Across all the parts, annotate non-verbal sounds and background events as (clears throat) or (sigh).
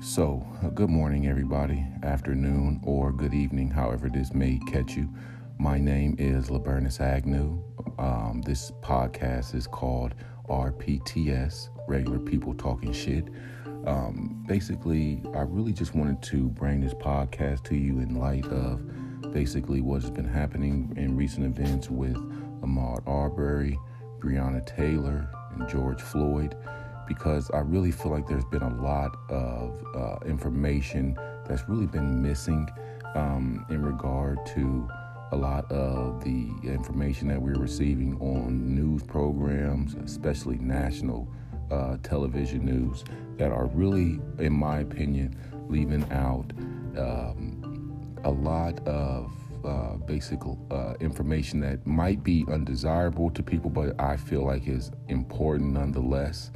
so uh, good morning, everybody, afternoon, or good evening, however this may catch you. My name is Laburnus Agnew. Um, this podcast is called RPTS, Regular People Talking Shit. Um, basically, I really just wanted to bring this podcast to you in light of basically what's been happening in recent events with Ahmaud Arbery, Breonna Taylor, and George Floyd because I really feel like there's been a lot of uh, information that's really been missing um, in regard to a lot of the information that we're receiving on news programs, especially national uh, television news, that are really, in my opinion, leaving out um, a lot of uh, basic uh, information that might be undesirable to people, but I feel like is important nonetheless.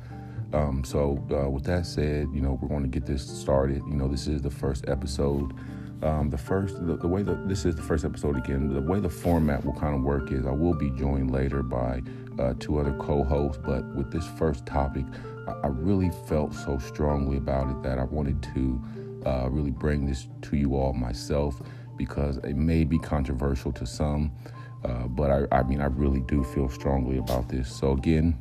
Um, so, uh, with that said, you know, we're going to get this started. You know, this is the first episode. Um, the first, the, the way that this is the first episode again, the way the format will kind of work is I will be joined later by uh, two other co hosts. But with this first topic, I, I, really felt so strongly about it that I wanted to uh, really bring this to you all myself because it may be controversial to some. Uh, but I, I mean, I really do feel strongly about this. So, again,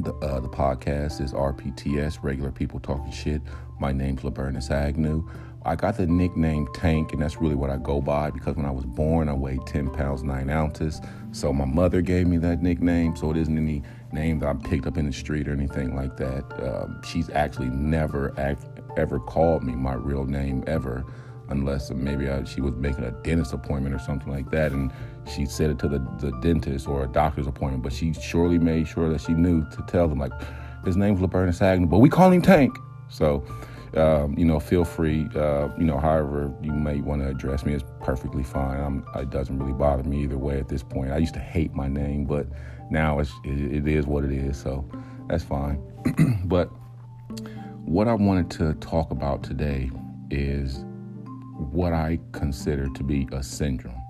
the, uh, the podcast is RPTS, Regular People Talking Shit. My name's Laburnus Agnew. I got the nickname Tank, and that's really what I go by because when I was born, I weighed 10 pounds, 9 ounces. So my mother gave me that nickname, so it isn't any name that I picked up in the street or anything like that. Um, she's actually never act, ever called me my real name ever unless maybe I, she was making a dentist appointment or something like that, and she said it to the, the dentist or a doctor's appointment. But she surely made sure that she knew to tell them like, his name's Laburnus Agnew, but we call him Tank. So, um, you know, feel free. Uh, you know, however you may want to address me is perfectly fine. I'm, it doesn't really bother me either way at this point. I used to hate my name, but now it's, it, it is what it is. So that's fine. (clears throat) but what I wanted to talk about today is what I consider to be a syndrome.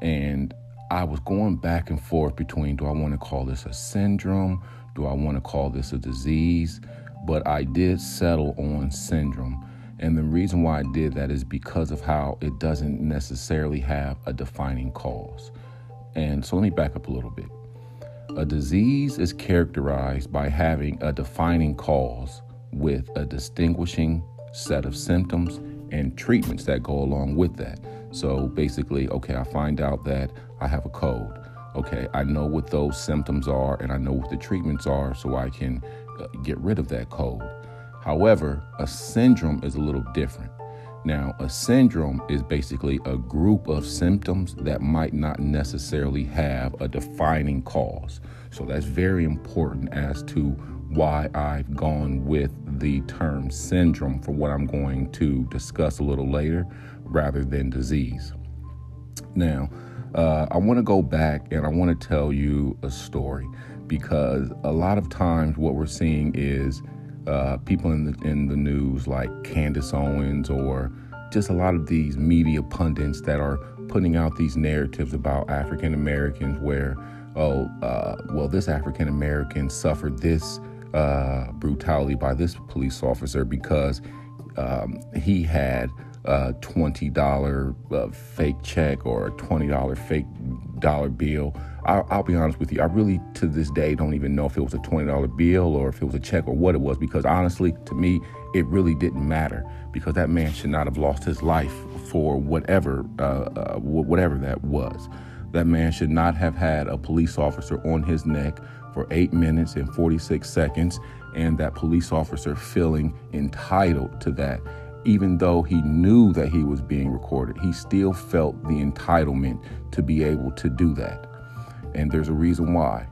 And I was going back and forth between do I want to call this a syndrome? Do I want to call this a disease? But I did settle on syndrome. And the reason why I did that is because of how it doesn't necessarily have a defining cause. And so let me back up a little bit. A disease is characterized by having a defining cause with a distinguishing set of symptoms and treatments that go along with that. So basically, okay, I find out that I have a cold. Okay, I know what those symptoms are and I know what the treatments are so I can uh, get rid of that cold. However, a syndrome is a little different. Now, a syndrome is basically a group of symptoms that might not necessarily have a defining cause. So that's very important as to why I've gone with the term syndrome for what I'm going to discuss a little later rather than disease. Now, uh, I want to go back and I want to tell you a story because a lot of times what we're seeing is uh, people in the in the news like Candace Owens or just a lot of these media pundits that are putting out these narratives about African Americans where oh uh, well this African American suffered this uh, brutality by this police officer because um, he had a $20 uh, fake check or a $20 fake dollar bill. I'll, I'll, be honest with you, I really to this day don't even know if it was a $20 bill or if it was a check or what it was because honestly, to me, it really didn't matter because that man should not have lost his life for whatever, uh, uh, whatever that was. That man should not have had a police officer on his neck for eight minutes and 46 seconds, and that police officer feeling entitled to that. Even though he knew that he was being recorded, he still felt the entitlement to be able to do that. And there's a reason why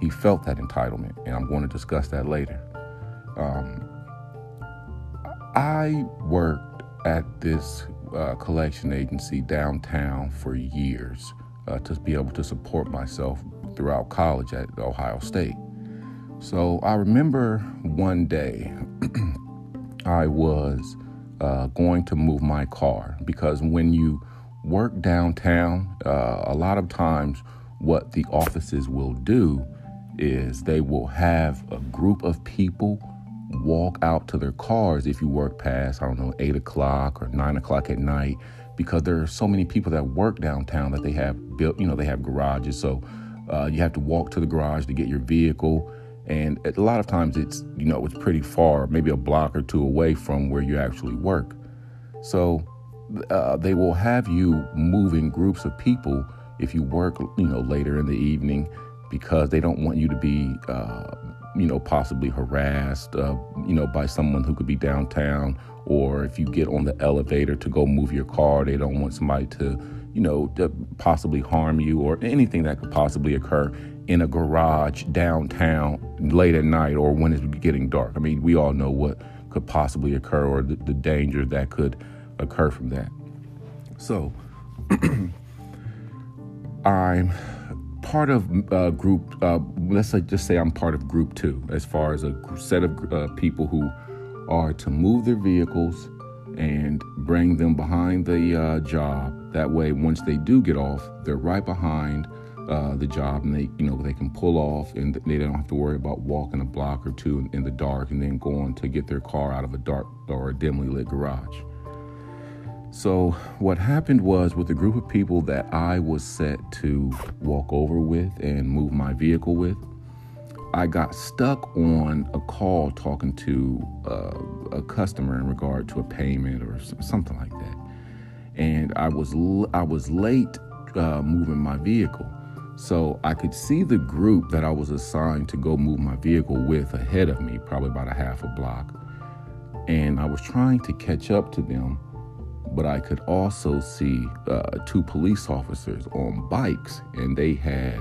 he felt that entitlement, and I'm going to discuss that later. Um, I worked at this uh, collection agency downtown for years uh, to be able to support myself throughout college at Ohio State. So I remember one day (clears throat) I was uh, going to move my car because when you work downtown, uh, a lot of times what the offices will do is they will have a group of people walk out to their cars if you work past, I don't know, eight o'clock or nine o'clock at night, because there are so many people that work downtown that they have built, you know, they have garages. So uh, you have to walk to the garage to get your vehicle. And a lot of times it's, you know, it's pretty far, maybe a block or two away from where you actually work. So uh, they will have you move in groups of people if you work, you know, later in the evening because they don't want you to be, uh, you know, possibly harassed, uh, you know, by someone who could be downtown. Or if you get on the elevator to go move your car, they don't want somebody to, you know, to possibly harm you or anything that could possibly occur in a garage downtown late at night or when it's getting dark. I mean, we all know what could possibly occur or the, the danger that could occur from that. So, (clears throat) I'm part of a uh, group. Uh, let's just say I'm part of group two, as far as a set of uh, people who are to move their vehicles and bring them behind the uh, job. That way, once they do get off, they're right behind uh, the job, and they, you know, they can pull off, and they don't have to worry about walking a block or two in, in the dark, and then going to get their car out of a dark or a dimly lit garage. So, what happened was with a group of people that I was set to walk over with and move my vehicle with, I got stuck on a call talking to uh, a customer in regard to a payment or something like that, and I was I was late uh, moving my vehicle, so I could see the group that I was assigned to go move my vehicle with ahead of me, probably about a half a block, and I was trying to catch up to them but I could also see uh, two police officers on bikes, and they had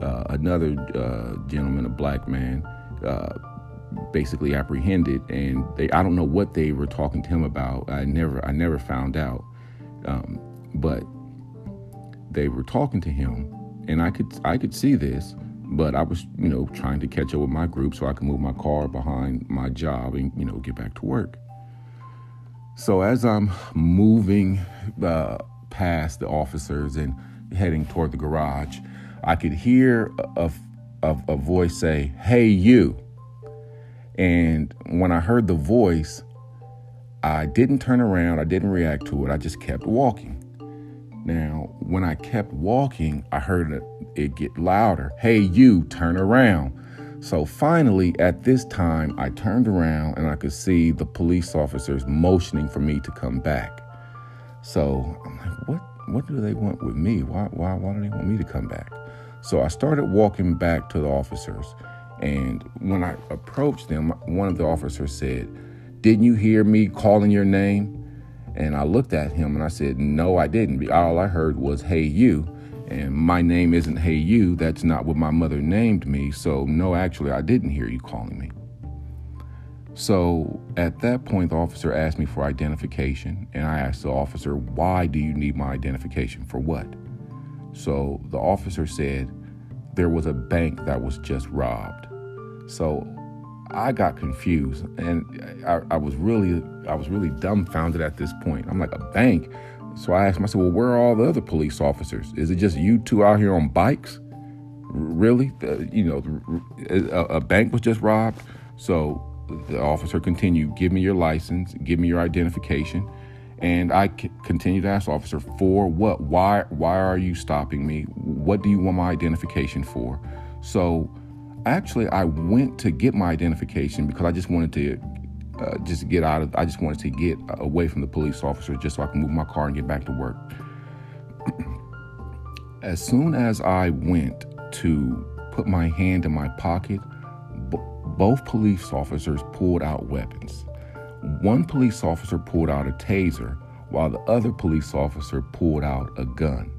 uh, another uh, gentleman, a black man, uh, basically apprehended. And they, I don't know what they were talking to him about. I never, I never found out. Um, but they were talking to him, and I could, I could see this. But I was, you know, trying to catch up with my group so I could move my car behind my job and, you know, get back to work. So as I'm moving uh, past the officers and heading toward the garage, I could hear a, a, a voice say, Hey, you. And when I heard the voice, I didn't turn around, I didn't react to it, I just kept walking. Now, when I kept walking, I heard it, it get louder. Hey, you, turn around. So finally, at this time, I turned around and I could see the police officers motioning for me to come back. So I'm like, what? What do they want with me? Why? Why? Why do they want me to come back? So I started walking back to the officers, and when I approached them, one of the officers said, "Didn't you hear me calling your name?" And I looked at him and I said, "No, I didn't. All I heard was, hey, you.'" And my name isn't Hey You. That's not what my mother named me. So, no, actually, I didn't hear you calling me. So, at that point, the officer asked me for identification. And I asked the officer, Why do you need my identification? For what? So, the officer said, There was a bank that was just robbed. So, I got confused and I, I was really I was really dumbfounded at this point. I'm like, a bank? So I asked said, well, where are all the other police officers? Is it just you two out here on bikes? Really? The, you know, a, a bank was just robbed. So the officer continued, give me your license, give me your identification. And I c- continued to ask the officer, for what? Why, why are you stopping me? What do you want my identification for? So actually, I went to get my identification because I just wanted to uh, just get out of. I just wanted to get away from the police officer just so I can move my car and get back to work. (clears throat) as soon as I went to put my hand in my pocket, b- both police officers pulled out weapons. One police officer pulled out a taser, while the other police officer pulled out a gun.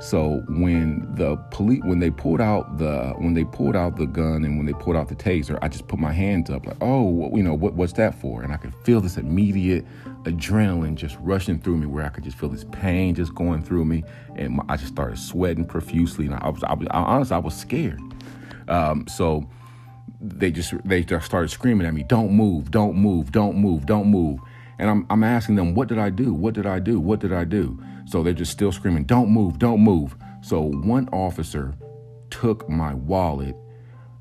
So when the police when they pulled out the when they pulled out the gun and when they pulled out the taser, I just put my hands up like, oh, you know, what, what's that for? And I could feel this immediate adrenaline just rushing through me, where I could just feel this pain just going through me, and my, I just started sweating profusely. And I was, I was, I, honestly, I was scared. Um, so they just they just started screaming at me, "Don't move! Don't move! Don't move! Don't move!" And I'm I'm asking them, "What did I do? What did I do? What did I do?" So they're just still screaming, don't move, don't move. So one officer took my wallet,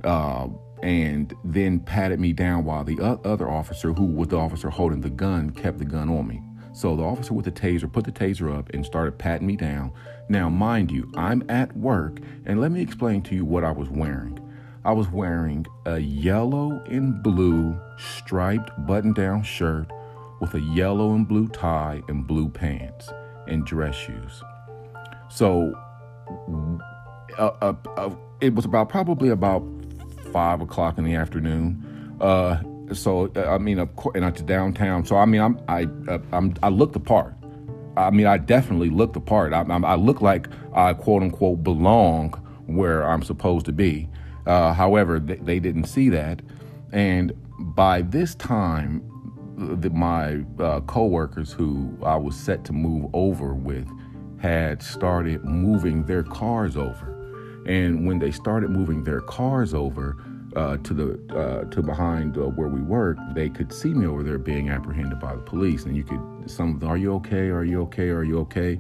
uh, and then patted me down while the other officer, who was the officer holding the gun, kept the gun on me. So the officer with the taser put the taser up and started patting me down. Now, mind you, I'm at work, and let me explain to you what I was wearing. I was wearing a yellow and blue striped button down shirt with a yellow and blue tie and blue pants and dress shoes. So uh, uh, uh, it was about probably about five o'clock in the afternoon. Uh, so uh, I mean, of course, and it's downtown. So I mean, I'm I uh, I'm I the part. I mean, I definitely look the part. I, I look like I quote unquote belong where I'm supposed to be. However, they, didn't see that, and by this time, the, my uh, coworkers who I was set to move over with had started moving their cars over, and when they started moving their cars over, uh, to the uh, to behind uh, where we work, they could see me over there being apprehended by the police, and you could some, are you okay? Are you okay? Are you okay?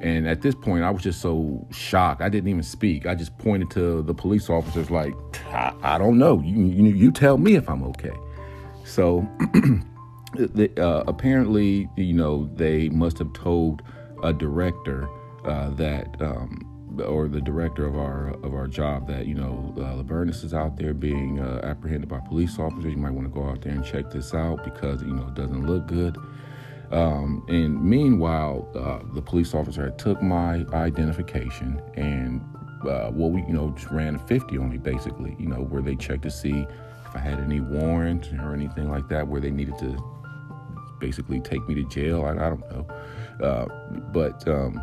And at this point, I was just so shocked. I didn't even speak. I just pointed to the police officers, like, I, I don't know. You, you, you tell me if I'm okay. So, (clears throat) the, uh, apparently, you know, they must have told a director uh, that um, or the director of our of our job that you know uh, Lavernus is out there being uh, apprehended by police officers. You might want to go out there and check this out because you know it doesn't look good. Um, and meanwhile, uh, the police officer had took my identification and uh, well, we you know just ran a 50 on me basically. You know where they checked to see if I had any warrants or anything like that, where they needed to basically take me to jail. I, I don't know, uh, but. Um,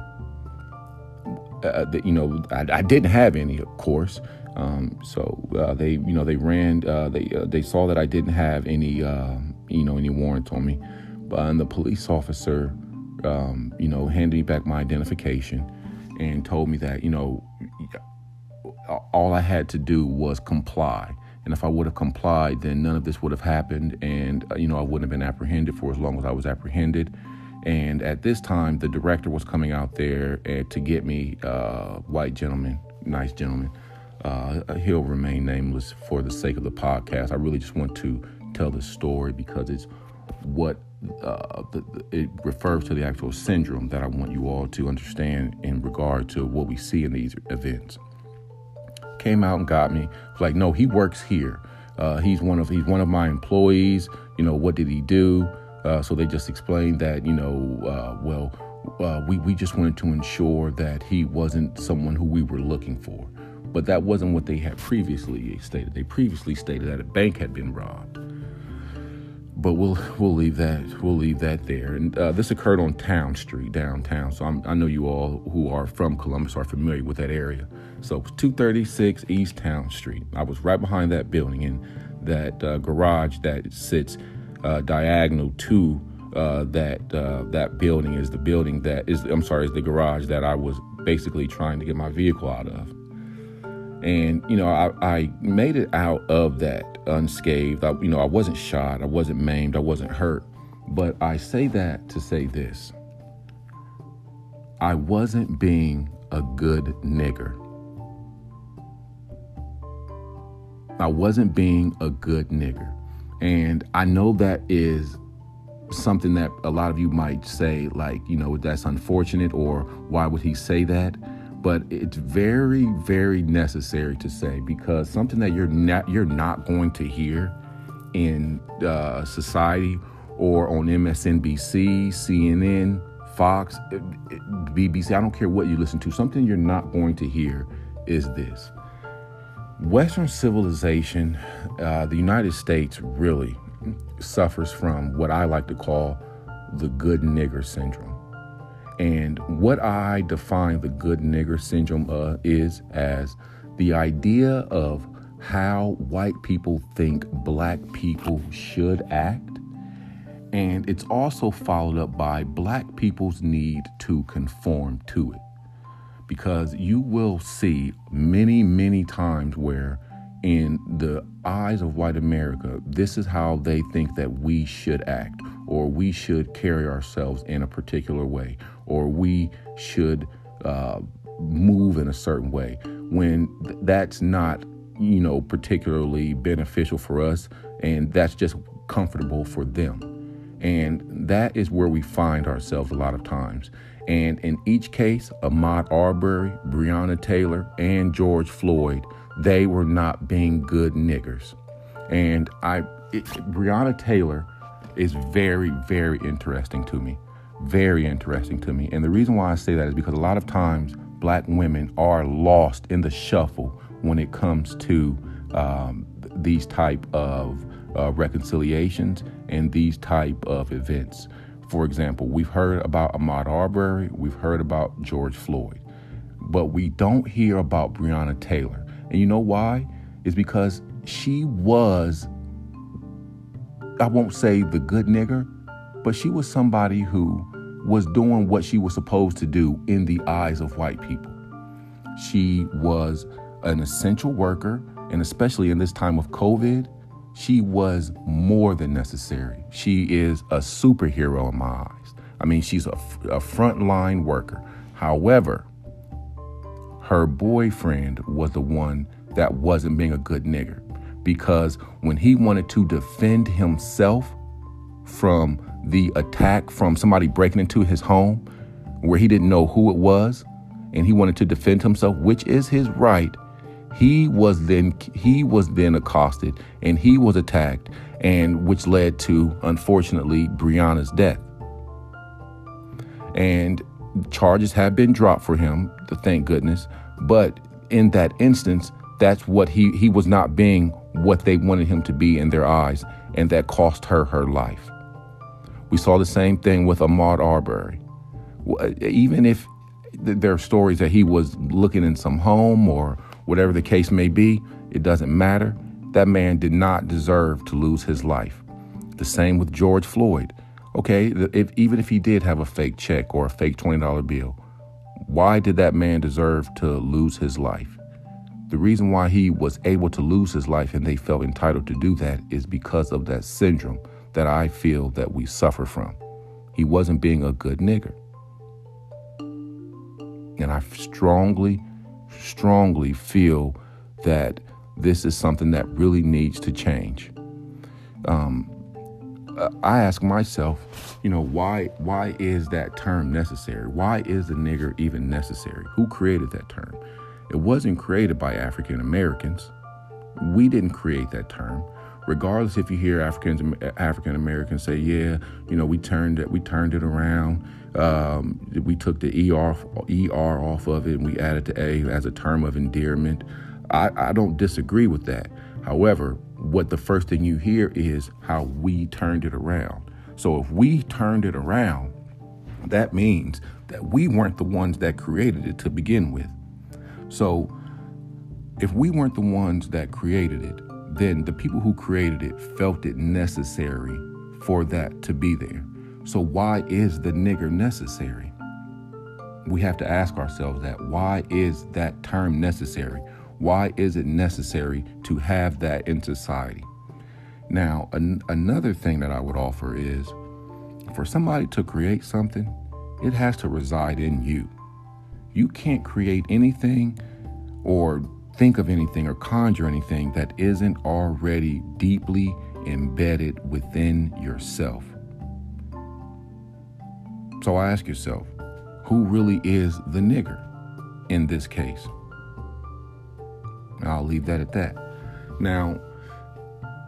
uh, that, you know, I, I, didn't have any, of course. Um, so uh, they, you know, they ran. Uh, they uh, they saw that I didn't have any, you know, any warrants on me. But and the police officer, um, you know, handed me back my identification and told me that, you know, all I had to do was comply. And if I would have complied, then none of this would have happened, and uh, you know, I wouldn't have been apprehended for as long as I was apprehended. And at this time, the director was coming out there to get me, uh, white gentleman, nice gentleman. Uh, he'll remain nameless for the sake of the podcast. I really just want to tell this story because it's what uh, the, it refers to the actual syndrome that I want you all to understand in regard to what we see in these events. Came out and got me. like, no, he works here. Uh, he's one of he's one of my employees. You know, what did he do? Uh, so they just explained that, you know, uh, well, uh, we, we just wanted to ensure that he wasn't someone who we were looking for. But that wasn't what they had previously stated. They previously stated that a bank had been robbed. But we'll we'll leave that we'll leave that there. And uh, this occurred on Town Street downtown. So I'm, i know you all who are from Columbus are familiar with that area. So it was 236 East Town Street. I was right behind that building in that uh, garage that sits uh, diagonal to uh, that uh, that building is the building that is I'm sorry is the garage that I was basically trying to get my vehicle out of. And you know I, I made it out of that unscathed. I, you know I wasn't shot, I wasn't maimed, I wasn't hurt. But I say that to say this: I wasn't being a good nigger. I wasn't being a good nigger. And I know that is something that a lot of you might say, like, you know, that's unfortunate or why would he say that? But it's very, very necessary to say because something that you're not you're not going to hear in uh, society or on MSNBC, CNN, Fox, BBC. I don't care what you listen to. Something you're not going to hear is this Western civilization, uh, the United States really suffers from what I like to call the good nigger syndrome. And what I define the good nigger syndrome uh, is as the idea of how white people think black people should act. And it's also followed up by black people's need to conform to it because you will see many, many times where, in the eyes of white America, this is how they think that we should act, or we should carry ourselves in a particular way, or we should uh, move in a certain way, when that's not you know, particularly beneficial for us, and that's just comfortable for them. And that is where we find ourselves a lot of times. And in each case, Ahmaud Arbery, Breonna Taylor, and George Floyd, they were not being good niggers. And I, it, Breonna Taylor is very, very interesting to me. Very interesting to me. And the reason why I say that is because a lot of times black women are lost in the shuffle when it comes to um, these type of uh, reconciliations and these type of events. For example, we've heard about Ahmaud Arbery, we've heard about George Floyd, but we don't hear about Breonna Taylor. And you know why? Is because she was, I won't say the good nigger, but she was somebody who was doing what she was supposed to do in the eyes of white people. She was an essential worker, and especially in this time of COVID, she was more than necessary. She is a superhero in my eyes. I mean, she's a, a frontline worker. However, her boyfriend was the one that wasn't being a good nigger because when he wanted to defend himself from the attack from somebody breaking into his home where he didn't know who it was and he wanted to defend himself, which is his right, he was then he was then accosted and he was attacked and which led to unfortunately Breonna's death. And charges have been dropped for him, thank goodness, but in that instance that's what he he was not being what they wanted him to be in their eyes and that cost her her life. We saw the same thing with Ahmaud Arbery. Uh, even if there are stories that he was looking in some home or Whatever the case may be, it doesn't matter. That man did not deserve to lose his life. The same with George Floyd. Okay, if, even if he did have a fake check or a fake $20 bill, why did that man deserve to lose his life? The reason why he was able to lose his life and they felt entitled to do that is because of that syndrome that I feel that we suffer from. He wasn't being a good nigger. And I strongly strongly feel that this is something that really needs to change. Um, I ask myself, you know, why why is that term necessary? Why is the nigger even necessary? Who created that term? It wasn't created by African Americans. We didn't create that term. Regardless if you hear Africans African Americans say, "Yeah, you know, we turned it we turned it around." Um, we took the ER, ER off of it and we added the A as a term of endearment. I, I don't disagree with that. However, what the first thing you hear is how we turned it around. So if we turned it around, that means that we weren't the ones that created it to begin with. So if we weren't the ones that created it, then the people who created it felt it necessary for that to be there. So, why is the nigger necessary? We have to ask ourselves that. Why is that term necessary? Why is it necessary to have that in society? Now, an- another thing that I would offer is for somebody to create something, it has to reside in you. You can't create anything or think of anything or conjure anything that isn't already deeply embedded within yourself. So ask yourself, who really is the nigger in this case? I'll leave that at that. Now,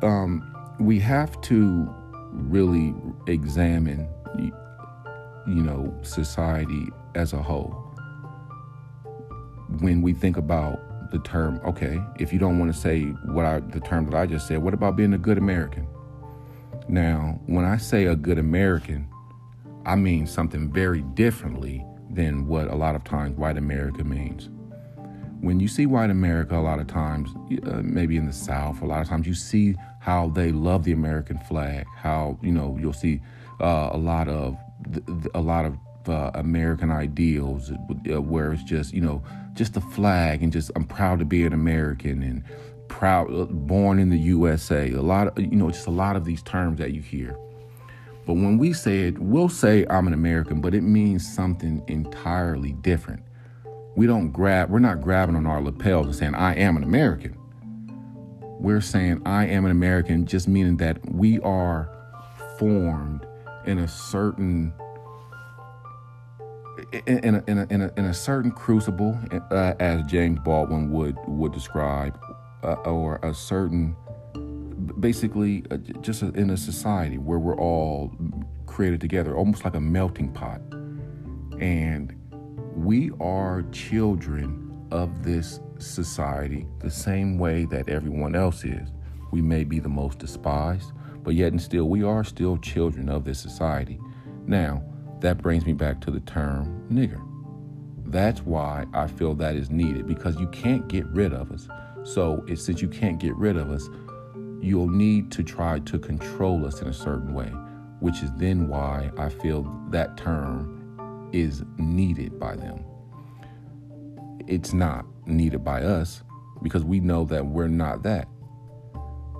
um, we have to really examine, you know, society as a whole. When we think about the term, okay, if you don't want to say what I, the term that I just said, what about being a good American? Now, when I say a good American, I mean something very differently than what a lot of times white America means. When you see white America, a lot of times, uh, maybe in the South, a lot of times you see how they love the American flag. How you know you'll see uh, a lot of a lot of uh, American ideals uh, where it's just you know just the flag and just I'm proud to be an American and proud uh, born in the USA. A lot of you know just a lot of these terms that you hear. But when we say it, we'll say I'm an American, but it means something entirely different. We don't grab, we're not grabbing on our lapels and saying, I am an American. we're saying I am an American, just meaning that we are formed in a certain in a, in a, in a, in a certain crucible, uh, as James Baldwin would would describe, uh, or a certain, basically, uh, just in a society where we're all created together, almost like a melting pot, and we are children of this society the same way that everyone else is. We may be the most despised, but yet and still, we are still children of this society. Now, that brings me back to the term nigger. That's why I feel that is needed because you can't get rid of us. So, since you can't get rid of us, you'll need to try to control us in a certain way, which is then why I feel that term is needed by them. It's not needed by us because we know that we're not that.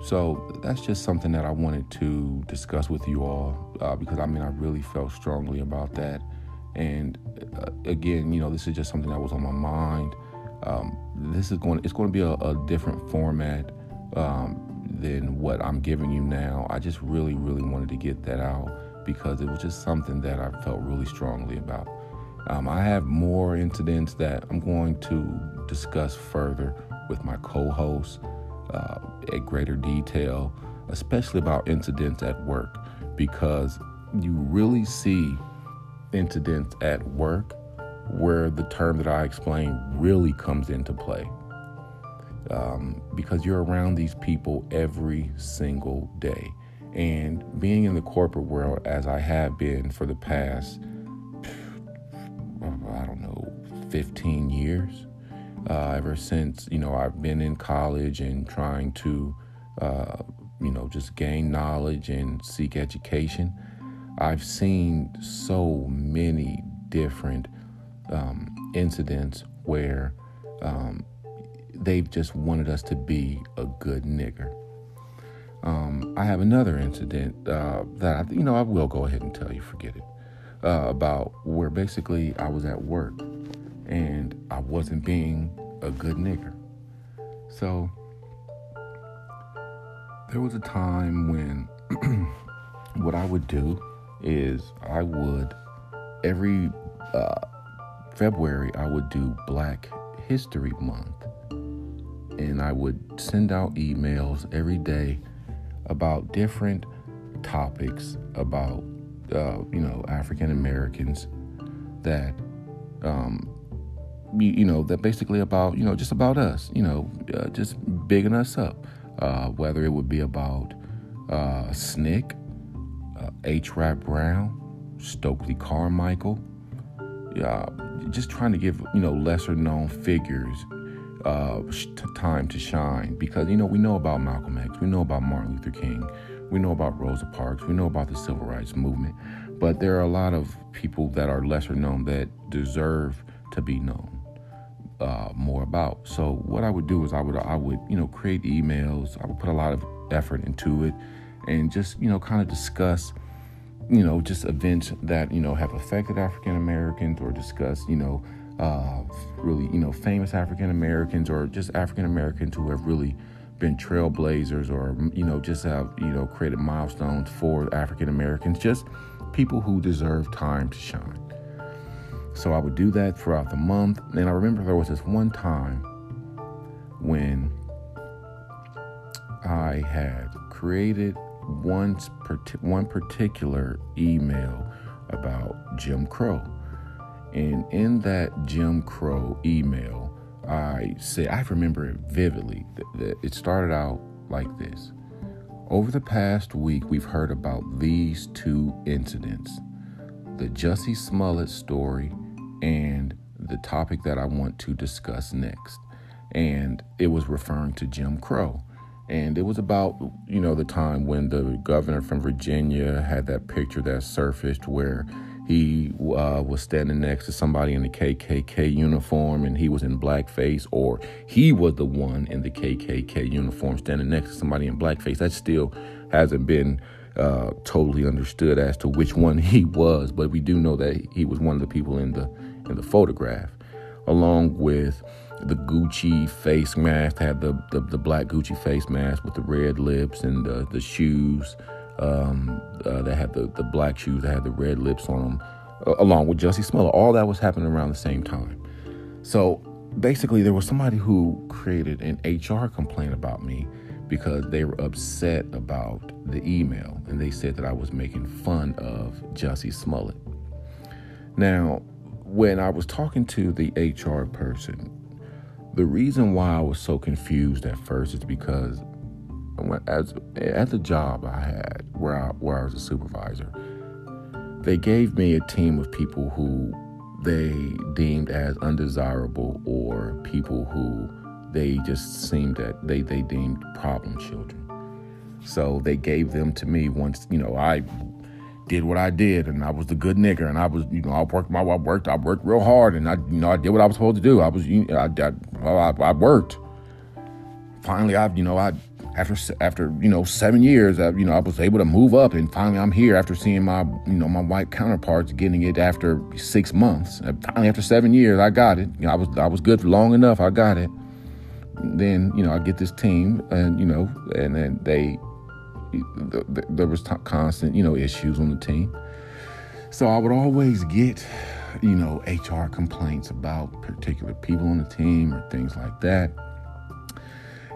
So that's just something that I wanted to discuss with you all uh, because I mean, I really felt strongly about that. And uh, again, you know, this is just something that was on my mind. Um, this is going, it's going to be a, a different format um, than what I'm giving you now. I just really, really wanted to get that out because it was just something that I felt really strongly about. Um, I have more incidents that I'm going to discuss further with my co hosts uh, at greater detail, especially about incidents at work, because you really see incidents at work where the term that I explained really comes into play. Um, because you're around these people every single day. And being in the corporate world, as I have been for the past, I don't know, 15 years, uh, ever since you know I've been in college and trying to uh, you know just gain knowledge and seek education. I've seen so many different um, incidents where um, they've just wanted us to be a good nigger. Um, I have another incident uh, that I, you know I will go ahead and tell you. Forget it uh, about where basically I was at work and I wasn't being a good nigger. So there was a time when (clears throat) what I would do is I would every uh, February I would do Black History Month, and I would send out emails every day about different topics about uh, you know African Americans that um, you, know that basically about you know just about us you know uh, just bigging us up uh, whether it would be about uh, SNCC, uh, H. Rap Brown, Stokely Carmichael, just trying to give you know lesser known figures uh, time to shine because you know we know about Malcolm X, we know about Martin Luther King, we know about Rosa Parks, we know about the Civil Rights Movement, but there are a lot of people that are lesser known that deserve to be known uh, more about. So what I would do is I would I would you know create emails. I would put a lot of effort into it, and just you know kind of discuss you know just events that you know have affected African Americans or discuss you know uh, really you know famous African Americans or just African Americans who have really been trailblazers or you know just have you know created milestones for African Americans, just people who deserve time to shine. So I would do that throughout the month. And I remember there was this one time when I had created one, one particular email about Jim Crow. And in that Jim Crow email, I say, I remember it vividly. It started out like this Over the past week, we've heard about these two incidents the Jussie Smollett story and the topic that I want to discuss next. And it was referring to Jim Crow. And it was about, you know, the time when the governor from Virginia had that picture that surfaced where he uh, was standing next to somebody in the KKK uniform and he was in blackface, or he was the one in the KKK uniform standing next to somebody in blackface. That still hasn't been uh, totally understood as to which one (laughs) he was, but we do know that he was one of the people in the in the photograph, along with the Gucci face mask, had the, the, the black Gucci face mask with the red lips and the, the shoes um, uh, that had the, the black shoes that had the red lips on them, uh, along with Jussie Smollett. All that was happening around the same time. So basically, there was somebody who created an HR complaint about me because they were upset about the email and they said that I was making fun of Jussie Smollett. Now, when I was talking to the HR person, the reason why I was so confused at first is because as at the job I had where I, where I was a supervisor, they gave me a team of people who they deemed as undesirable or people who they just seemed that they, they deemed problem children. So they gave them to me once, you know, I did what I did and I was the good nigger and I was, you know, I worked my, I worked, I worked real hard and I, you know, I did what I was supposed to do. I was, I, I, I, I worked. Finally, I, you know, I, after, after, you know, seven years, I, you know, I was able to move up and finally I'm here after seeing my, you know, my white counterparts getting it after six months. Finally, after seven years, I got it. You know, I was, I was good for long enough. I got it then you know I get this team, and you know, and then they there was constant you know issues on the team. So I would always get you know HR complaints about particular people on the team or things like that.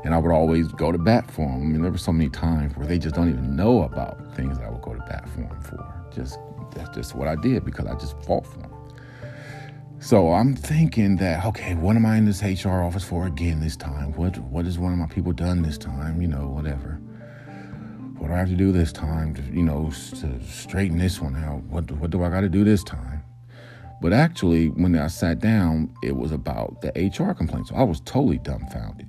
And I would always go to bat for them. I mean, there were so many times where they just don't even know about things I would go to bat for them for. Just that's just what I did because I just fought for them. So I'm thinking that okay, what am I in this HR office for again this time? What what has one of my people done this time? You know, whatever. What do I have to do this time to you know to straighten this one out? What what do I got to do this time? But actually, when I sat down, it was about the HR complaint. So I was totally dumbfounded.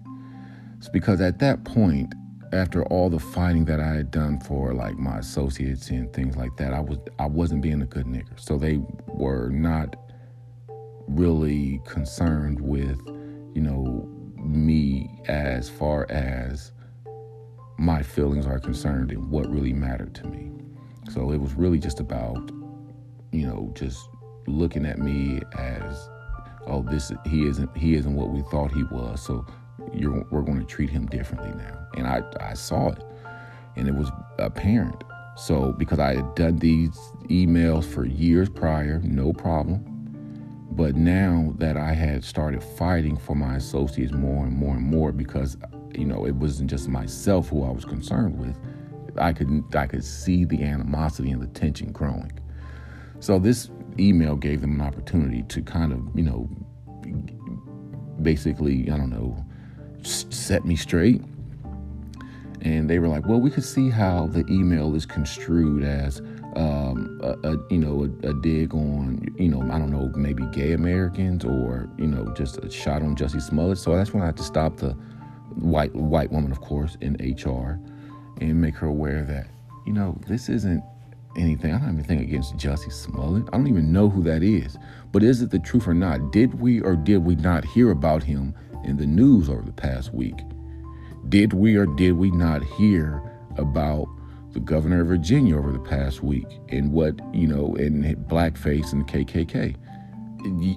It's because at that point, after all the fighting that I had done for like my associates and things like that, I was I wasn't being a good nigger. So they were not really concerned with, you know, me as far as my feelings are concerned and what really mattered to me. So it was really just about, you know, just looking at me as, oh, this he isn't he isn't what we thought he was. So you're we're going to treat him differently now. And I I saw it, and it was apparent. So because I had done these emails for years prior, no problem. But now that I had started fighting for my associates more and more and more because you know it wasn't just myself who I was concerned with, I could I could see the animosity and the tension growing. So this email gave them an opportunity to kind of you know basically I don't know set me straight. And they were like, well, we could see how the email is construed as um, a, a, you know a, a, dig on you know I don't know maybe gay Americans or you know just a shot on Jussie Smollett. So that's when I had to stop the white white woman, of course, in HR, and make her aware that you know this isn't anything. I don't have anything against Jussie Smollett. I don't even know who that is. But is it the truth or not? Did we or did we not hear about him in the news over the past week? Did we or did we not hear about the governor of Virginia over the past week and what, you know, in blackface and the KKK.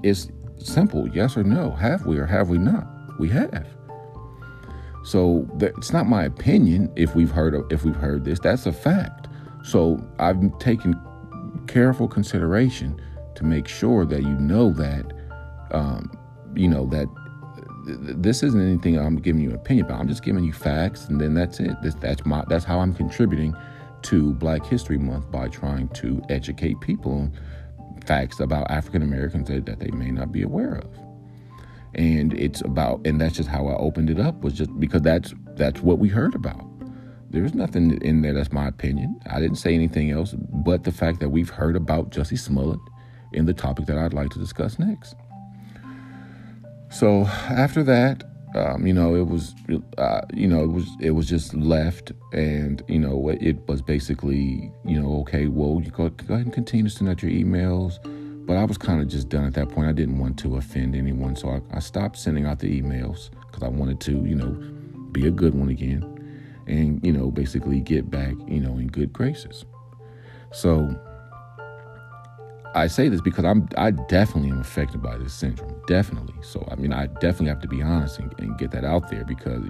It's simple yes or no. Have we or have we not? We have. So it's not my opinion if we've heard of, if we've heard this. That's a fact. So I've taken careful consideration to make sure that you know that, um, you know that this isn't anything I'm giving you an opinion about. I'm just giving you facts, and then that's it. This, that's my that's how I'm contributing to Black History Month by trying to educate people on facts about African Americans that, that they may not be aware of. And it's about, and that's just how I opened it up was just because that's that's what we heard about. There's nothing in there that's my opinion. I didn't say anything else but the fact that we've heard about Jussie Smollett in the topic that I'd like to discuss next. So after that, um, you know, it was, uh, you know, it was, it was just left, and you know, it was basically, you know, okay, well, you go, go ahead and continue to send out your emails. But I was kind of just done at that point. I didn't want to offend anyone, so I, I stopped sending out the emails because I wanted to, you know, be a good one again, and you know, basically get back, you know, in good graces. So I say this because I'm I definitely am affected by this syndrome. Definitely. So I mean, I definitely have to be honest and, and get that out there because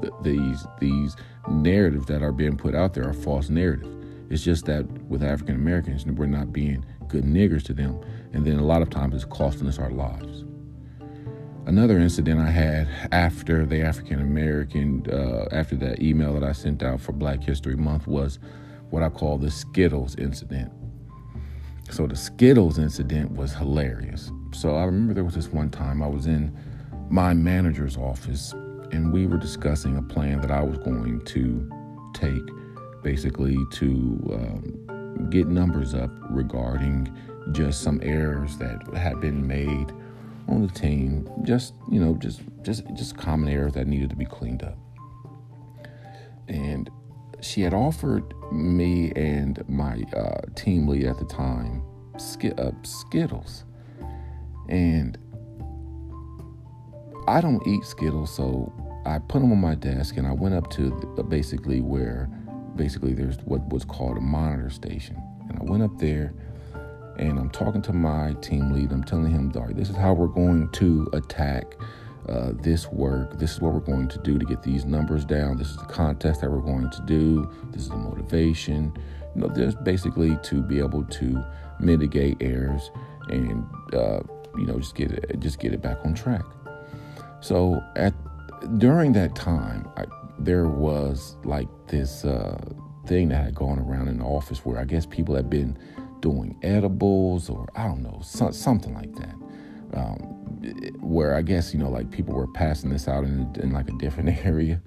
th- these these narratives that are being put out there are false narratives. It's just that with African Americans, we're not being good niggers to them, and then a lot of times it's costing us our lives. Another incident I had after the African American, uh, after that email that I sent out for Black History Month was what I call the Skittles incident. So the Skittles incident was hilarious. So I remember there was this one time I was in my manager's office and we were discussing a plan that I was going to take basically to um, get numbers up regarding just some errors that had been made on the team just you know just just just common errors that needed to be cleaned up and she had offered me and my uh, team lead at the time sk- uh, Skittles. And I don't eat Skittles, so I put them on my desk and I went up to the, basically where basically there's what was called a monitor station. And I went up there and I'm talking to my team lead. I'm telling him, all right, this is how we're going to attack uh, this work. This is what we're going to do to get these numbers down. This is the contest that we're going to do. This is the motivation. You know, there's basically to be able to mitigate errors and uh, you know just get it just get it back on track. So at during that time, I, there was like this uh, thing that had gone around in the office where I guess people had been doing edibles or I don't know so, something like that. Um, where I guess you know like people were passing this out in, in like a different (laughs) area.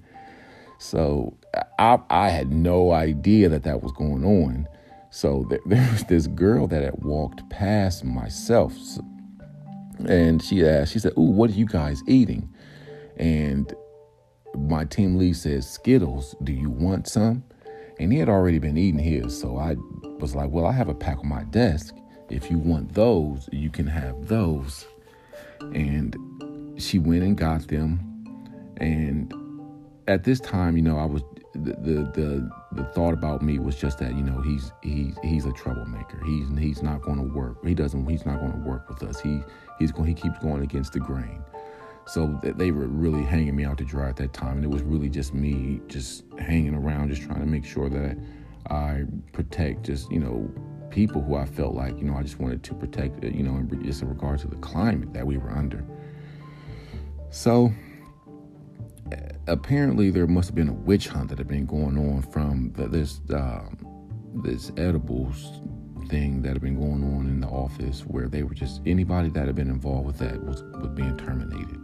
So I, I had no idea that that was going on. So there, (laughs) there was this girl that had walked past myself, and she asked, she said, "Ooh, what are you guys eating?" And my team lead says, "Skittles. Do you want some?" And he had already been eating his, so I was like, "Well, I have a pack on my desk. If you want those, you can have those." And she went and got them. And at this time, you know, I was the, the the the thought about me was just that you know he's he's he's a troublemaker. He's he's not going to work. He doesn't. He's not going to work with us. He he's going. He keeps going against the grain. So they were really hanging me out to dry at that time, and it was really just me just hanging around, just trying to make sure that I protect just you know people who I felt like you know I just wanted to protect you know in, just in regard to the climate that we were under. So apparently there must have been a witch hunt that had been going on from the, this um, this edibles thing that had been going on in the office where they were just anybody that had been involved with that was was being terminated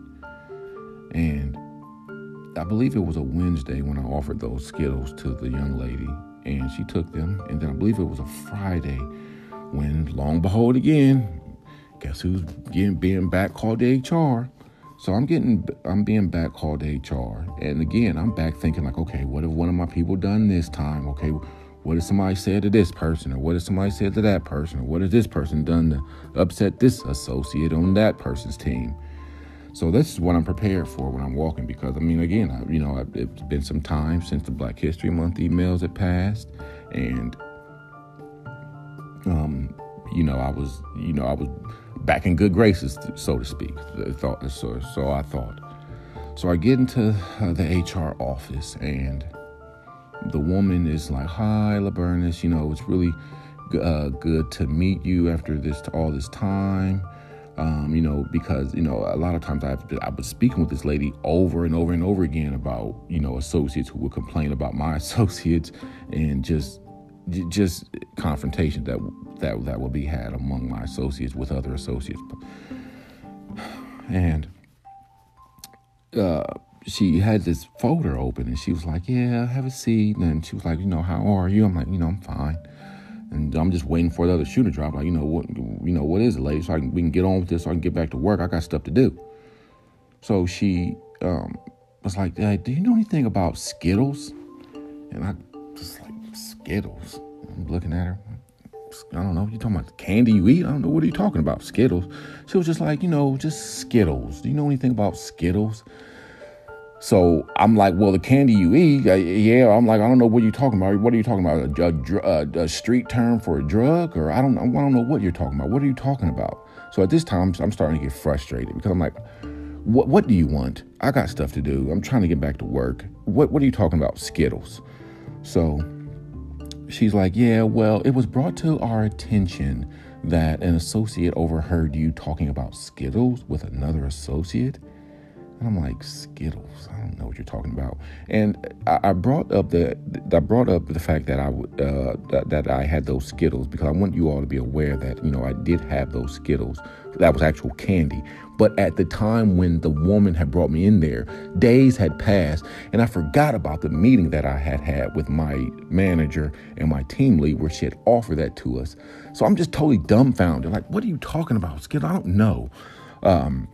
and I believe it was a Wednesday when I offered those Skittles to the young lady and she took them. And then I believe it was a Friday when long behold again guess who's getting being back called the HR so I'm getting, I'm being back called to HR, and again, I'm back thinking like, okay, what have one of my people done this time? Okay, what has somebody said to this person, or what has somebody said to that person, or what has this person done to upset this associate on that person's team? So this is what I'm prepared for when I'm walking because I mean, again, I, you know, it's been some time since the Black History Month emails had passed, and um, you know, I was, you know, I was back in good graces, so to speak. Thought so. So I thought. So I get into uh, the HR office, and the woman is like, "Hi, Laburnus. You know, it's really uh, good to meet you after this all this time." Um, you know, because you know, a lot of times I've I was speaking with this lady over and over and over again about you know associates who would complain about my (laughs) associates and just just confrontation that that that will be had among my associates with other associates. And uh, she had this folder open, and she was like, "Yeah, have a seat." And she was like, "You know, how are you?" I'm like, "You know, I'm fine." And I'm just waiting for the other shoe to drop. Like, you know what? You know what is it, lady? So I can, we can get on with this. So I can get back to work. I got stuff to do. So she um, was like, hey, "Do you know anything about Skittles?" And I just like Skittles. I'm looking at her. I don't know. You talking about candy you eat? I don't know. What are you talking about? Skittles. She was just like, you know, just Skittles. Do you know anything about Skittles? So I'm like, well, the candy you eat, uh, yeah. I'm like, I don't know what you're talking about. What are you talking about? A, a, a, street term for a drug, or I don't, I don't know what you're talking about. What are you talking about? So at this time, I'm starting to get frustrated because I'm like, what, what do you want? I got stuff to do. I'm trying to get back to work. What, what are you talking about? Skittles. So she's like, yeah. Well, it was brought to our attention that an associate overheard you talking about Skittles with another associate. And I'm like, Skittles. I don't know what you're talking about. And I, I brought up the I brought up the fact that I uh, that, that I had those Skittles because I want you all to be aware that you know I did have those Skittles. That was actual candy. But at the time when the woman had brought me in there, days had passed, and I forgot about the meeting that I had had with my manager and my team lead where she had offered that to us. So I'm just totally dumbfounded. Like, what are you talking about, Skittles? I don't know. Um,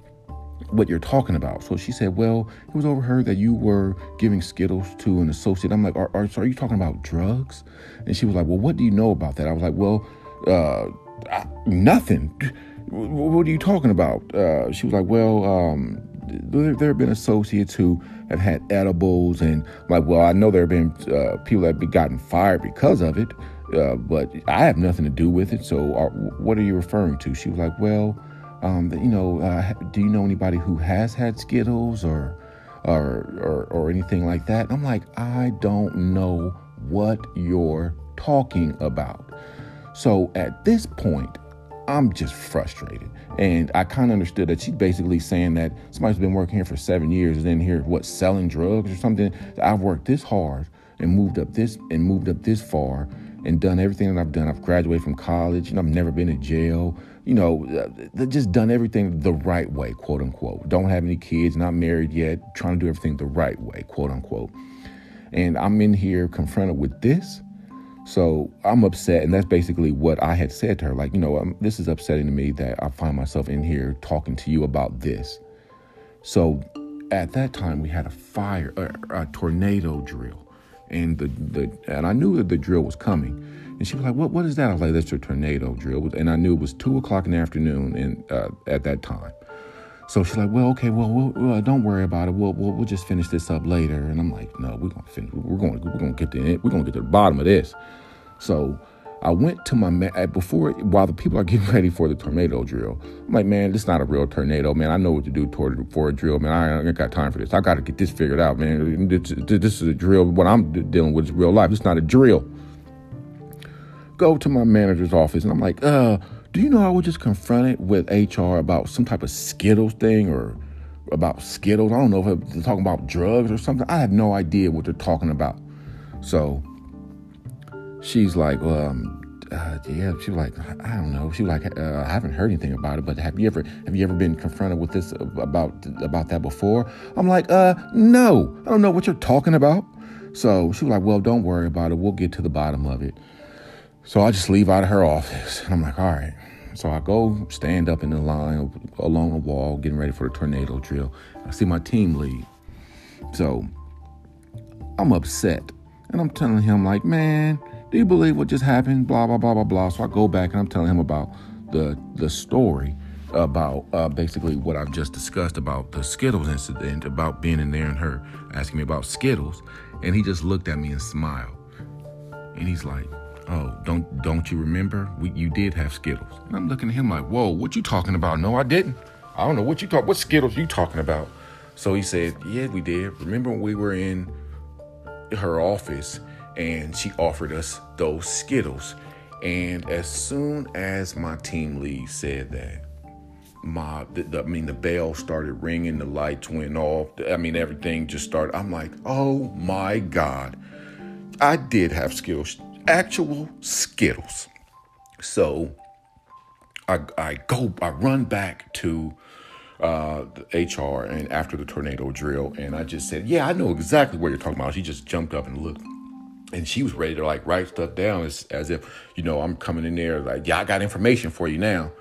what you're talking about. So she said, Well, it was overheard that you were giving Skittles to an associate. I'm like, Are, are, are you talking about drugs? And she was like, Well, what do you know about that? I was like, Well, uh, I, nothing. (laughs) What are you talking about? Uh, she was like, Well, um, there, there, have been associates who have had edibles, and I'm like, Well, I know there have been uh, people that have gotten fired because of it, uh, but I have nothing to do with it. So, uh, what are you referring to? She was like, Well, um, you know, uh, do you know anybody who has had Skittles or, or, or, or anything like that? And I'm like, I don't know what you're talking about. So at this point, I'm just frustrated. And I kind of understood that she's basically saying that somebody's been working here for seven years and then here, what, selling drugs or something. I've worked this hard and moved up this and moved up this far and done everything that I've done. I've graduated from college and I've never been in jail you know, uh, just done everything the right way, quote unquote. Don't have any kids, not married yet, trying to do everything the right way, quote unquote. And I'm in here confronted with this. So I'm upset. And that's basically what I had said to her. Like, you know, um, this is upsetting to me that I find myself in here talking to you about this. So at that time, we had a fire, a, a tornado drill. And the, the and I knew that the drill was coming and she was like, "What? What is that?" I was like, "That's a tornado drill." And I knew it was two o'clock in the afternoon, and uh, at that time. So she's like, "Well, okay, well, we'll, well don't worry about it. We'll, we'll, we'll just finish this up later." And I'm like, "No, we're gonna finish. We're going. We're gonna get to we're gonna get to the bottom of this." So I went to my uh, before while the people are getting (laughs) ready for the tornado drill. I'm like, man, this is not a real tornado, man. I know what to do toward for a drill, man. I ain't got time for this. I got to get this figured out, man. This, this, is a drill. What I'm dealing with is real life. It's not a drill go to my manager's office and I'm like, uh, do you know I was just confronted with HR about some type of Skittles thing or about Skittles? I don't know if they're talking about drugs or something. I have no idea what they're talking about. So she's like, um, uh, yeah, she was like, I don't know. She was like, uh, I haven't heard anything about it, but have you ever have you ever been confronted with this about about that before? I'm like, uh, no, I don't know what you're talking about. So she was like, well, don't worry about it. We'll get to the bottom of it. So I just leave out of her office. And I'm like, all right. So I go stand up in the line along the wall, getting ready for the tornado drill. I see my team lead. So I'm upset. And I'm telling him, like, man, do you believe what just happened? Blah, blah, blah, blah, blah. So I go back and I'm telling him about the the story about uh, basically what I've just discussed about the Skittles incident, about being in there and her asking me about Skittles. And he just looked at me and smiled. And he's like, oh, don't don't you remember? We, you did have Skittles. And I'm looking at him like, whoa, what you talking about? No, I didn't. I don't know what you talk. What Skittles you talking about? So he said, yeah, we did. Remember when we were in her office and she offered us those Skittles. And as soon as my team lead said that, my the, the, I mean the bell started ringing, the lights went off. I mean everything just started. I'm like, oh my god, I did have Skittles actual Skittles. So I, I go, I run back to uh, the HR and after the tornado drill, and I just said, "Yeah, I know exactly what you're talking about." She just jumped up and looked, and she was ready to like write stuff down as, as if you know I'm coming in there like, "Yeah, I got information for you now."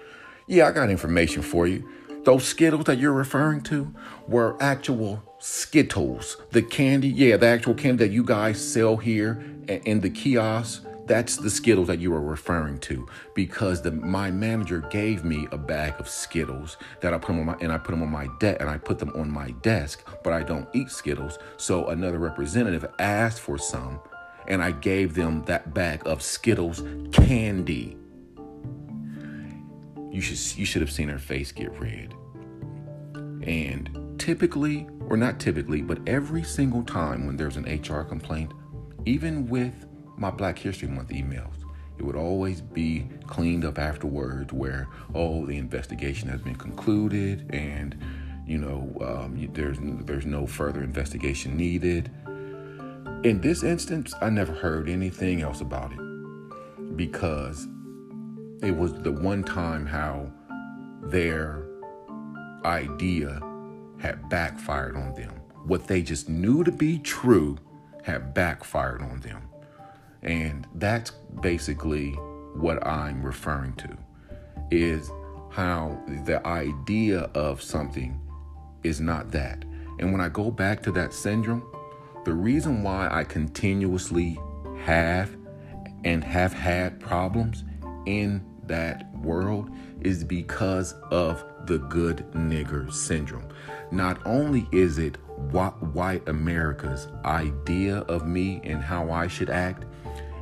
Yeah, I got information for you. Those Skittles that you're referring to were actual Skittles. The candy, yeah, the actual candy that you guys sell here in the kiosk That's the Skittles that you are referring to because the my manager gave me a bag of Skittles that I put them on my and I put them on my desk and I put them on my desk, but I don't eat Skittles. So another representative asked for some and I gave them that bag of Skittles candy. You should you should have seen her face get red. And typically, or not typically, but every single time when there's an HR complaint, even with my Black History Month emails. It would always be cleaned up afterwards, where oh, the investigation has been concluded, and you know um, there's there's no further investigation needed. In this instance, I never heard anything else about it because it was the one time how their idea had backfired on them. What they just knew to be true had backfired on them. And that's basically what I'm referring to is how the idea of something is not that. And when I go back to that syndrome, the reason why I continuously have and have had problems in that world is because of the good nigger syndrome. Not only is it what white America's idea of me and how I should act,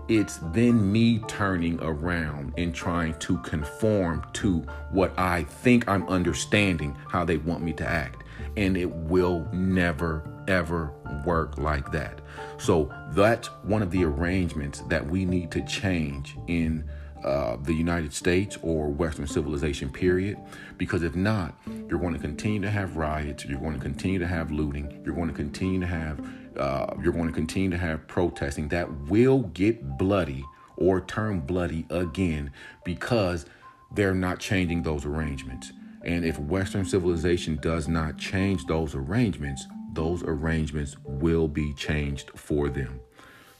it's then me turning around and trying to conform to what I think I'm understanding how they want me to act. And it will never, ever work like that. So that's one of the arrangements that we need to change in uh, the United States or Western civilization, period. Because if not, you're going to continue to have riots, you're going to continue to have looting, you're going to continue to have uh, you're going to continue to have protesting that will get bloody or turn bloody again because they're not changing those arrangements. And if Western civilization does not change those arrangements, those arrangements will be changed for them.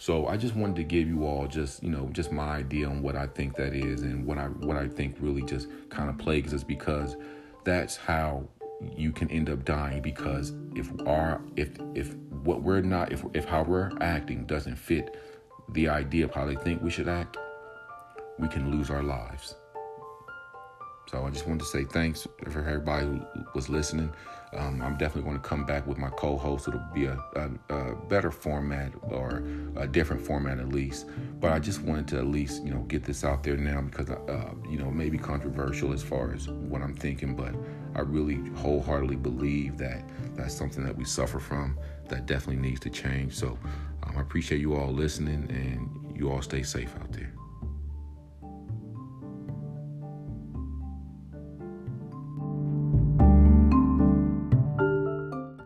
So I just wanted to give you all just, you know, just my idea on what I think that is and what I what I think really just kind of plagues us because that's how you can end up dying because if our if if what we're not if if how we're acting doesn't fit the idea of how they think we should act, we can lose our lives. So I just wanted to say thanks for everybody who was listening. Um, I'm definitely going to come back with my co-host. It'll be a, a, a, better format or a different format at least. But I just wanted to at least you know get this out there now because uh, you know it may be controversial as far as what I'm thinking, but I really wholeheartedly believe that that's something that we suffer from that definitely needs to change. So um, I appreciate you all listening and you all stay safe out there.